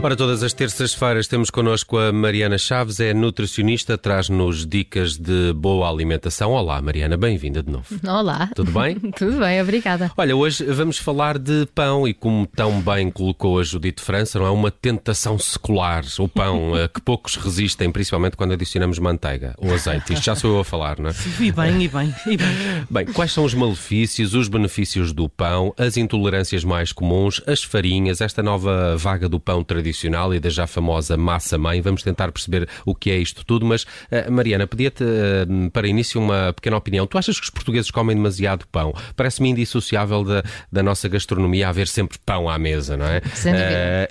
Ora, todas as terças-feiras temos connosco a Mariana Chaves, é nutricionista, traz-nos dicas de boa alimentação. Olá, Mariana, bem-vinda de novo. Olá. Tudo bem? Tudo bem, obrigada. Olha, hoje vamos falar de pão e como tão bem colocou a Judite França, não é uma tentação secular, o pão, eh, que poucos resistem, principalmente quando adicionamos manteiga ou azeite. Isto já sou eu a falar, não é? E bem, e bem, e bem. Bem, quais são os malefícios, os benefícios do pão, as intolerâncias mais comuns, as farinhas, esta nova vaga do pão tradicional tradicional e da já famosa massa-mãe. Vamos tentar perceber o que é isto tudo, mas uh, Mariana, pedia-te uh, para início uma pequena opinião. Tu achas que os portugueses comem demasiado pão? Parece-me indissociável da, da nossa gastronomia haver sempre pão à mesa, não é? Sem. Uh,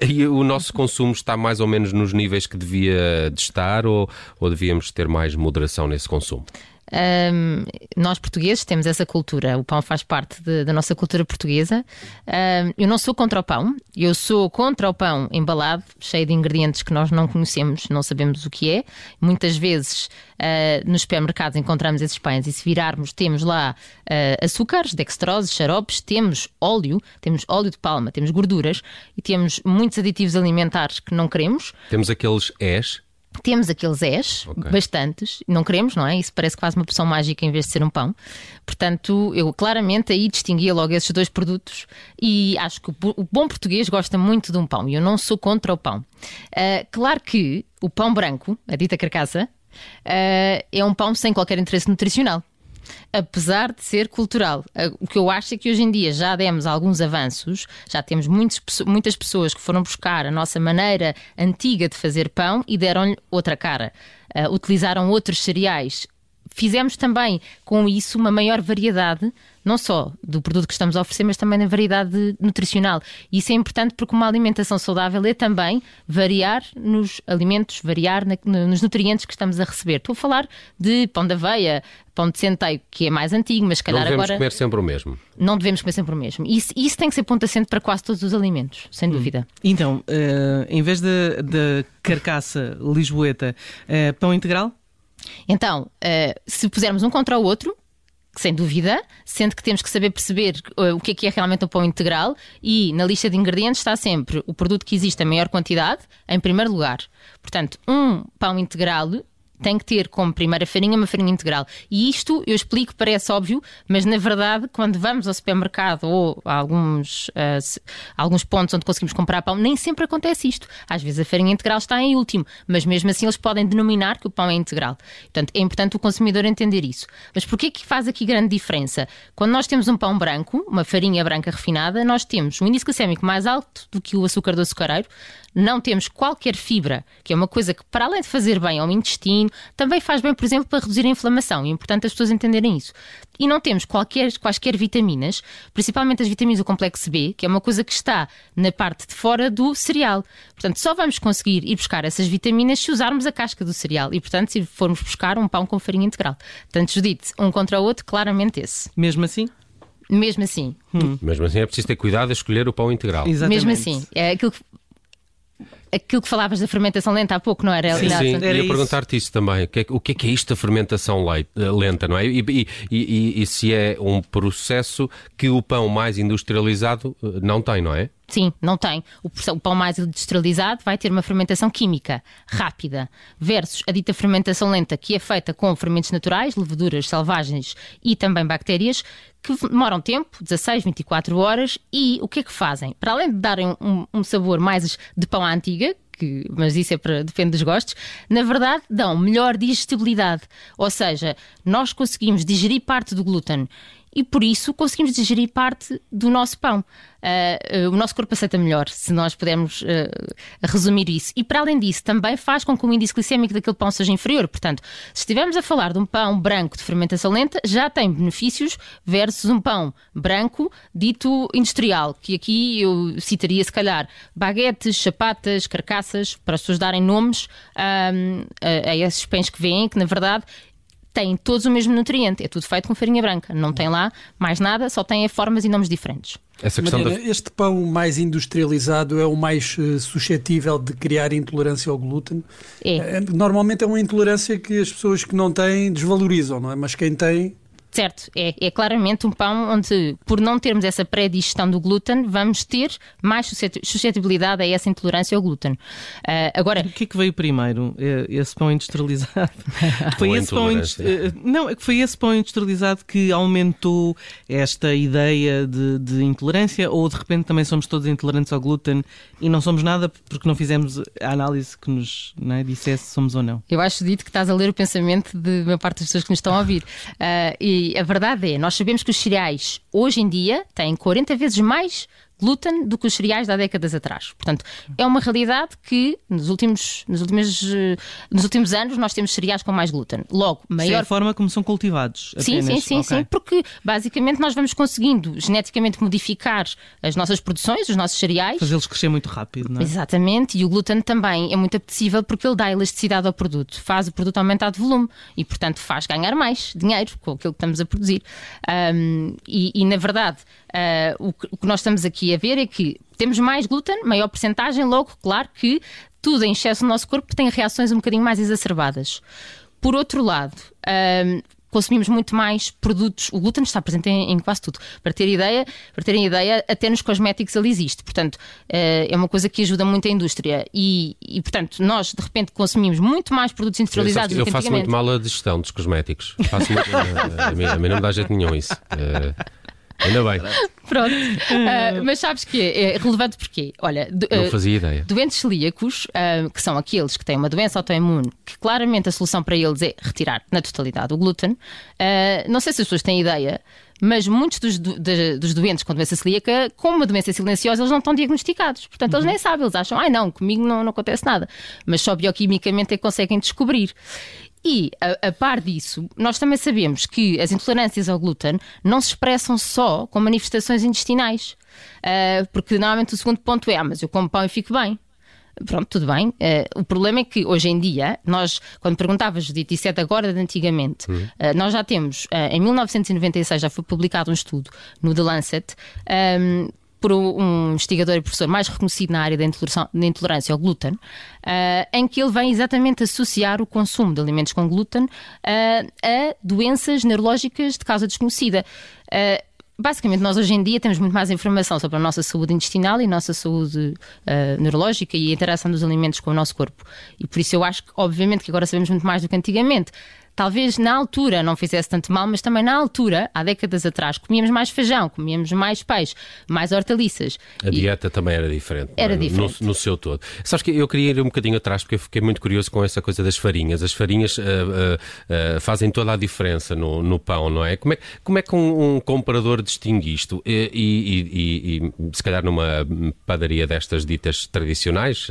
e o nosso consumo está mais ou menos nos níveis que devia de estar ou, ou devíamos ter mais moderação nesse consumo? Um, nós portugueses temos essa cultura, o pão faz parte de, da nossa cultura portuguesa. Um, eu não sou contra o pão, eu sou contra o pão embalado, cheio de ingredientes que nós não conhecemos, não sabemos o que é. Muitas vezes uh, nos supermercados encontramos esses pães e se virarmos, temos lá uh, açúcares, dextrose, xaropes, temos óleo, temos óleo de palma, temos gorduras e temos muitos aditivos alimentares que não queremos. Temos aqueles és temos aqueles és, okay. bastantes, não queremos, não é? Isso parece quase uma poção mágica em vez de ser um pão. Portanto, eu claramente aí distinguia logo esses dois produtos e acho que o bom português gosta muito de um pão e eu não sou contra o pão. Uh, claro que o pão branco, a dita carcaça, uh, é um pão sem qualquer interesse nutricional apesar de ser cultural. O que eu acho é que hoje em dia já demos alguns avanços, já temos muitos, muitas pessoas que foram buscar a nossa maneira antiga de fazer pão e deram-lhe outra cara. Uh, utilizaram outros cereais. Fizemos também com isso uma maior variedade não só do produto que estamos a oferecer, mas também na variedade nutricional. E isso é importante porque uma alimentação saudável é também variar nos alimentos, variar na, nos nutrientes que estamos a receber. Estou a falar de pão de aveia, pão de centeio, que é mais antigo, mas se calhar agora. Não devemos comer sempre o mesmo. Não devemos comer sempre o mesmo. Isso, isso tem que ser ponto acento para quase todos os alimentos, sem hum. dúvida. Então, uh, em vez da carcaça lisboeta, uh, pão integral? Então, uh, se pusermos um contra o outro, sem dúvida, sendo que temos que saber perceber uh, o que é que é realmente o pão integral e na lista de ingredientes está sempre o produto que existe a maior quantidade em primeiro lugar. Portanto, um pão integral tem que ter como primeira farinha uma farinha integral. E isto eu explico, parece óbvio, mas na verdade, quando vamos ao supermercado ou a alguns, uh, alguns pontos onde conseguimos comprar pão, nem sempre acontece isto. Às vezes a farinha integral está em último, mas mesmo assim eles podem denominar que o pão é integral. Portanto, é importante o consumidor entender isso. Mas porquê que faz aqui grande diferença? Quando nós temos um pão branco, uma farinha branca refinada, nós temos um índice glicémico mais alto do que o açúcar do açucareiro, não temos qualquer fibra, que é uma coisa que, para além de fazer bem ao intestino, também faz bem, por exemplo, para reduzir a inflamação. É importante as pessoas entenderem isso. E não temos qualquer, quaisquer vitaminas, principalmente as vitaminas do complexo B, que é uma coisa que está na parte de fora do cereal. Portanto, só vamos conseguir ir buscar essas vitaminas se usarmos a casca do cereal e, portanto, se formos buscar um pão com farinha integral. Portanto, Judite, um contra o outro, claramente esse. Mesmo assim? Mesmo assim. Hum. Mesmo assim é preciso ter cuidado a escolher o pão integral. Exatamente. Mesmo assim. É aquilo que aquilo que falavas da fermentação lenta há pouco, não era? Sim, sim. Era ia perguntar-te isso também. O que, é, o que, é, que é isto da fermentação lenta, não é? E, e, e, e se é um processo que o pão mais industrializado eh, não tem, não é? Sim, não tem. O pão mais industrializado vai ter uma fermentação química rápida, versus a dita fermentação lenta, que é feita com fermentos naturais, leveduras selvagens e também bactérias, que demoram tempo, 16, 24 horas, e o que é que fazem? Para além de darem um, um sabor mais de pão à antiga, que, mas isso é para, depende dos gostos, na verdade dão melhor digestibilidade. Ou seja, nós conseguimos digerir parte do glúten e por isso conseguimos digerir parte do nosso pão. Uh, uh, o nosso corpo aceita melhor, se nós pudermos uh, resumir isso. E para além disso, também faz com que o índice glicémico daquele pão seja inferior. Portanto, se estivermos a falar de um pão branco de fermentação lenta, já tem benefícios versus um pão branco dito industrial, que aqui eu citaria, se calhar, baguetes, chapatas, carcaças, para as pessoas darem nomes a, a esses pães que vêm, que na verdade têm todos o mesmo nutriente. É tudo feito com farinha branca. Não tem lá mais nada, só tem formas e nomes diferentes. Essa questão Mariana, da... Este pão mais industrializado é o mais uh, suscetível de criar intolerância ao glúten? É. Uh, normalmente é uma intolerância que as pessoas que não têm desvalorizam, não é? Mas quem tem Certo, é, é, claramente um pão onde, por não termos essa pré-digestão do glúten, vamos ter mais suscetibilidade a essa intolerância ao glúten. Uh, agora... O que é que veio primeiro? Esse pão industrializado? foi esse pão uh, Não, é foi esse pão industrializado que aumentou esta ideia de, de, intolerância ou de repente também somos todos intolerantes ao glúten e não somos nada porque não fizemos a análise que nos é, dissesse se somos ou não? Eu acho, Dito, que estás a ler o pensamento de uma parte das pessoas que nos estão a ouvir. Uh, e a verdade é, nós sabemos que os cereais hoje em dia têm 40 vezes mais glúten do que os cereais de há décadas atrás. Portanto, é uma realidade que nos últimos, nos últimos, eh, nos últimos anos nós temos cereais com mais glúten. Logo, maior. Sim, é a forma como são cultivados. Sim, sim, sim, okay. sim, porque basicamente nós vamos conseguindo geneticamente modificar as nossas produções, os nossos cereais. Fazê-los crescer muito rápido, não é? Exatamente, e o glúten também é muito apetecível porque ele dá elasticidade ao produto, faz o produto aumentar de volume e, portanto, faz ganhar mais dinheiro com aquilo que estamos a produzir. Um, e, e, na verdade, uh, o, que, o que nós estamos aqui a ver é que temos mais glúten, maior porcentagem, logo, claro que tudo em excesso no nosso corpo tem reações um bocadinho mais exacerbadas. Por outro lado, um, consumimos muito mais produtos. O glúten está presente em, em, quase tudo. Para ter ideia, para terem ideia, até nos cosméticos ele existe. Portanto, uh, é uma coisa que ajuda muito a indústria. E, e, portanto, nós de repente consumimos muito mais produtos industrializados. Eu, eu faço muito mal a digestão dos cosméticos. Faço muito, a, mim, a mim não me dá jeito nenhum isso. Uh, Ainda bem. Pronto. Uh, mas sabes que é relevante porque, olha, do, não fazia ideia. Doentes celíacos, uh, que são aqueles que têm uma doença autoimune, que claramente a solução para eles é retirar na totalidade o glúten. Uh, não sei se as pessoas têm ideia, mas muitos dos, de, dos doentes com doença celíaca, com uma doença silenciosa, eles não estão diagnosticados. Portanto, uhum. eles nem sabem, eles acham, ai ah, não, comigo não, não acontece nada. Mas só bioquimicamente é que conseguem descobrir. E, a, a, par disso, nós também sabemos que as intolerâncias ao glúten não se expressam só com manifestações intestinais. Uh, porque normalmente o segundo ponto é: ah, mas eu como pão e fico bem. Pronto, tudo bem. Uh, o problema é que hoje em dia, nós, quando perguntavas, é de agora de antigamente, uhum. uh, nós já temos, em 1996 já foi publicado um estudo no The Lancet. Um, por um investigador e professor mais reconhecido na área da intolerância ao glúten, uh, em que ele vem exatamente associar o consumo de alimentos com glúten uh, a doenças neurológicas de causa desconhecida. Uh, basicamente, nós hoje em dia temos muito mais informação sobre a nossa saúde intestinal e a nossa saúde uh, neurológica e a interação dos alimentos com o nosso corpo. E por isso eu acho que, obviamente, que agora sabemos muito mais do que antigamente talvez na altura não fizesse tanto mal, mas também na altura, há décadas atrás, comíamos mais feijão, comíamos mais peixe, mais hortaliças. A e... dieta também era diferente. Era é? diferente. No, no, seu todo. Sabes que eu queria ir um bocadinho atrás porque eu fiquei muito curioso com essa coisa das farinhas. As farinhas uh, uh, uh, fazem toda a diferença no, no, pão, não é? Como é, como é que um, um comprador distingue isto? E, e, e, se calhar numa padaria destas ditas tradicionais,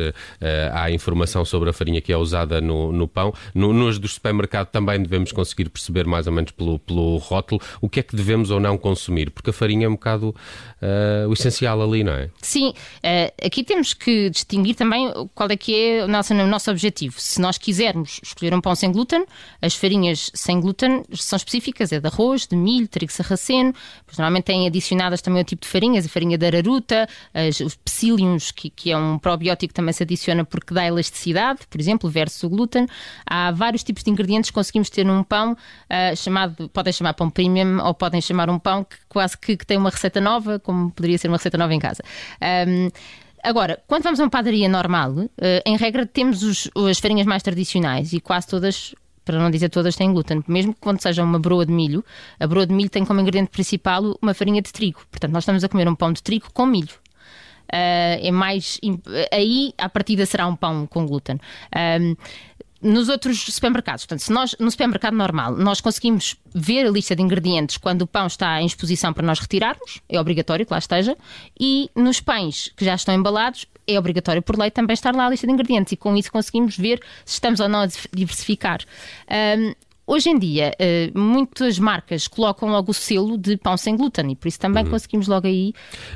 há informação sobre a farinha que é usada no, no pão. No, nos do supermercado também devemos conseguir perceber mais ou menos pelo, pelo rótulo o que é que devemos ou não consumir, porque a farinha é um bocado uh, o essencial ali, não é? Sim, uh, aqui temos que distinguir também qual é que é o nosso, o nosso objetivo. Se nós quisermos escolher um pão sem glúten, as farinhas sem glúten são específicas, é de arroz, de milho, trigo sarraceno, pois normalmente têm adicionadas também o tipo de farinhas, a farinha de araruta, as, os psylliums, que, que é um probiótico que também se adiciona porque dá elasticidade, por exemplo, versus o glúten. Há vários tipos de ingredientes que conseguimos ter num pão uh, chamado, podem chamar pão premium ou podem chamar um pão que quase que, que tem uma receita nova, como poderia ser uma receita nova em casa. Um, Agora, quando vamos a uma padaria normal, uh, em regra temos os, as farinhas mais tradicionais e quase todas para não dizer todas, têm glúten. Mesmo que quando seja uma broa de milho, a broa de milho tem como ingrediente principal uma farinha de trigo. Portanto, nós estamos a comer um pão de trigo com milho. Uh, é mais. Aí, à partida, será um pão com glúten nos outros supermercados. Portanto, se nós, no supermercado normal, nós conseguimos ver a lista de ingredientes quando o pão está em exposição para nós retirarmos, é obrigatório que lá esteja, e nos pães que já estão embalados, é obrigatório por lei também estar lá a lista de ingredientes, e com isso conseguimos ver se estamos ou não a diversificar. Um, Hoje em dia, uh, muitas marcas colocam logo o selo de pão sem glúten e por isso também uhum. conseguimos logo aí.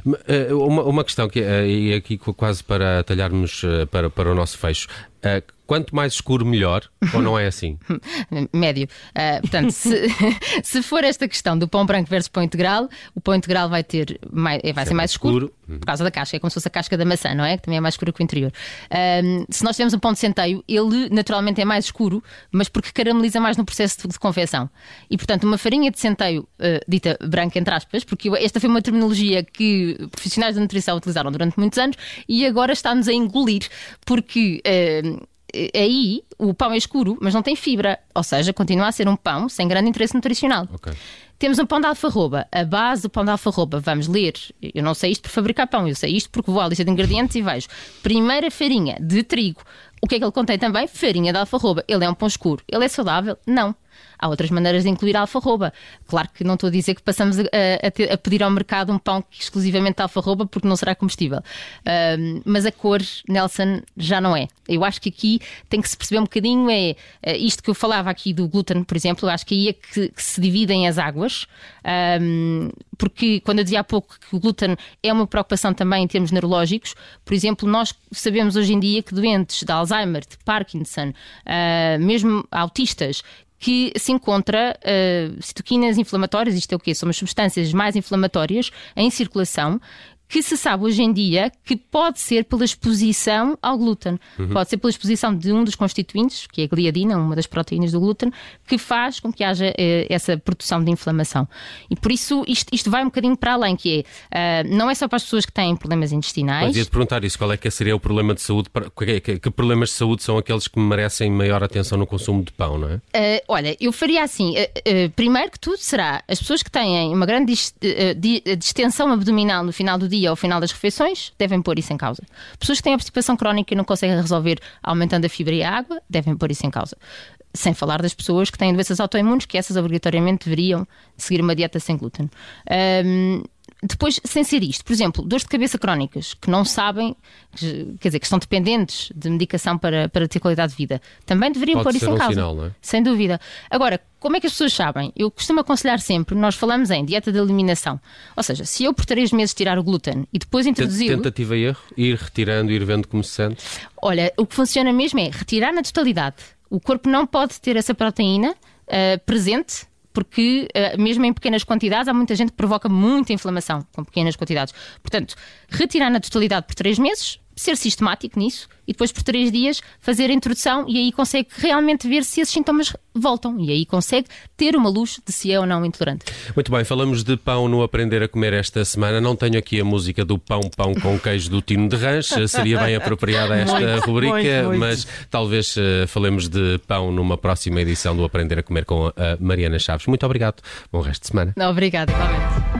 Uh, uma, uma, questão que é aqui quase para talharmos uh, para, para o nosso fecho. Uh, quanto mais escuro, melhor, ou não é assim? Médio. Uh, portanto, se, se, for esta questão do pão branco versus pão integral, o pão integral vai ter mais, vai ser mais escuro, escuro, por causa da casca, é como se fosse a casca da maçã, não é? Que também é mais escura que o interior. Uh, se nós tivermos um pão de centeio, ele naturalmente é mais escuro, mas porque carameliza mais no processo de confecção. E portanto, uma farinha de centeio, uh, dita branca entre aspas, porque esta foi uma terminologia que profissionais da nutrição utilizaram durante muitos anos e agora está-nos a engolir, porque aí o pão é escuro, mas não tem fibra, ou seja, continua a ser um pão sem grande interesse nutricional. Okay. Temos um pão de alfarroba. A base do pão de alfarroba, vamos ler. Eu não sei isto por fabricar pão, eu sei isto porque vou à lista de ingredientes e vejo. Primeira farinha de trigo. O que é que ele contém também? Farinha de alfarroba. Ele é um pão escuro. Ele é saudável? Não. Há outras maneiras de incluir a alfarroba. Claro que não estou a dizer que passamos a, a, a pedir ao mercado um pão exclusivamente de alfarroba porque não será comestível. Uh, mas a cor, Nelson, já não é. Eu acho que aqui tem que se perceber um bocadinho é uh, isto que eu falava aqui do glúten, por exemplo, eu acho que aí é que, que se dividem as águas. Um, porque quando eu dizia há pouco que o glúten é uma preocupação também em termos neurológicos, por exemplo, nós sabemos hoje em dia que doentes de Alzheimer, de Parkinson, uh, mesmo autistas, que se encontra uh, citoquinas inflamatórias, isto é o quê? São as substâncias mais inflamatórias em circulação que se sabe hoje em dia que pode ser pela exposição ao glúten. Uhum. Pode ser pela exposição de um dos constituintes, que é a gliadina, uma das proteínas do glúten, que faz com que haja eh, essa produção de inflamação. E por isso isto, isto, vai um bocadinho para além, que é, uh, não é só para as pessoas que têm problemas intestinais. Mas ia-te perguntar isso, qual é que seria o problema de saúde, que, que, que, problemas de saúde são aqueles que merecem maior atenção no consumo de pão, não é? Uh, olha, eu faria assim, uh, primeiro que tudo será as pessoas que têm uma grande distensão abdominal no final do dia dia ao final das refeições, devem pôr isso em causa. Pessoas que têm obstipação crónica e não conseguem resolver aumentando a fibra e a água, devem pôr isso em causa. Sem falar das pessoas que têm doenças autoimunes, que essas obrigatoriamente deveriam seguir uma dieta sem glúten. Um, depois, sem ser isto, por exemplo, dores de cabeça crónicas, que não sabem, quer dizer, que estão dependentes de medicação para, para ter qualidade de vida, também deveriam Pode pôr isso em um causa. Sinal, é? Sem dúvida. Agora, como é que as pessoas sabem? Eu costumo aconselhar sempre, nós falamos em dieta de eliminação. Ou seja, se eu por três meses tirar o glúten e depois introduzir. Tentativa e erro? Ir retirando, ir vendo como se sente? Olha, o que funciona mesmo é retirar na totalidade. O corpo não pode ter essa proteína uh, presente porque uh, mesmo em pequenas quantidades há muita gente que provoca muita inflamação com pequenas quantidades. Portanto, retirar na totalidade por três meses, ser sistemático nisso e depois por três dias fazer a introdução e aí consegue realmente ver se esses sintomas voltam e aí consegue ter uma luz de se é ou não intolerante. Muito bem, falamos de pão no Aprender a Comer esta semana. Não tenho aqui a música do pão, pão com queijo do Tino de Ranch, seria bem apropriada esta muito, rubrica, muito, muito. mas talvez uh, falemos de pão numa próxima edição do Aprender a Comer com a Mariana Chaves. Muito obrigado, bom resto de semana. Obrigada, igualmente.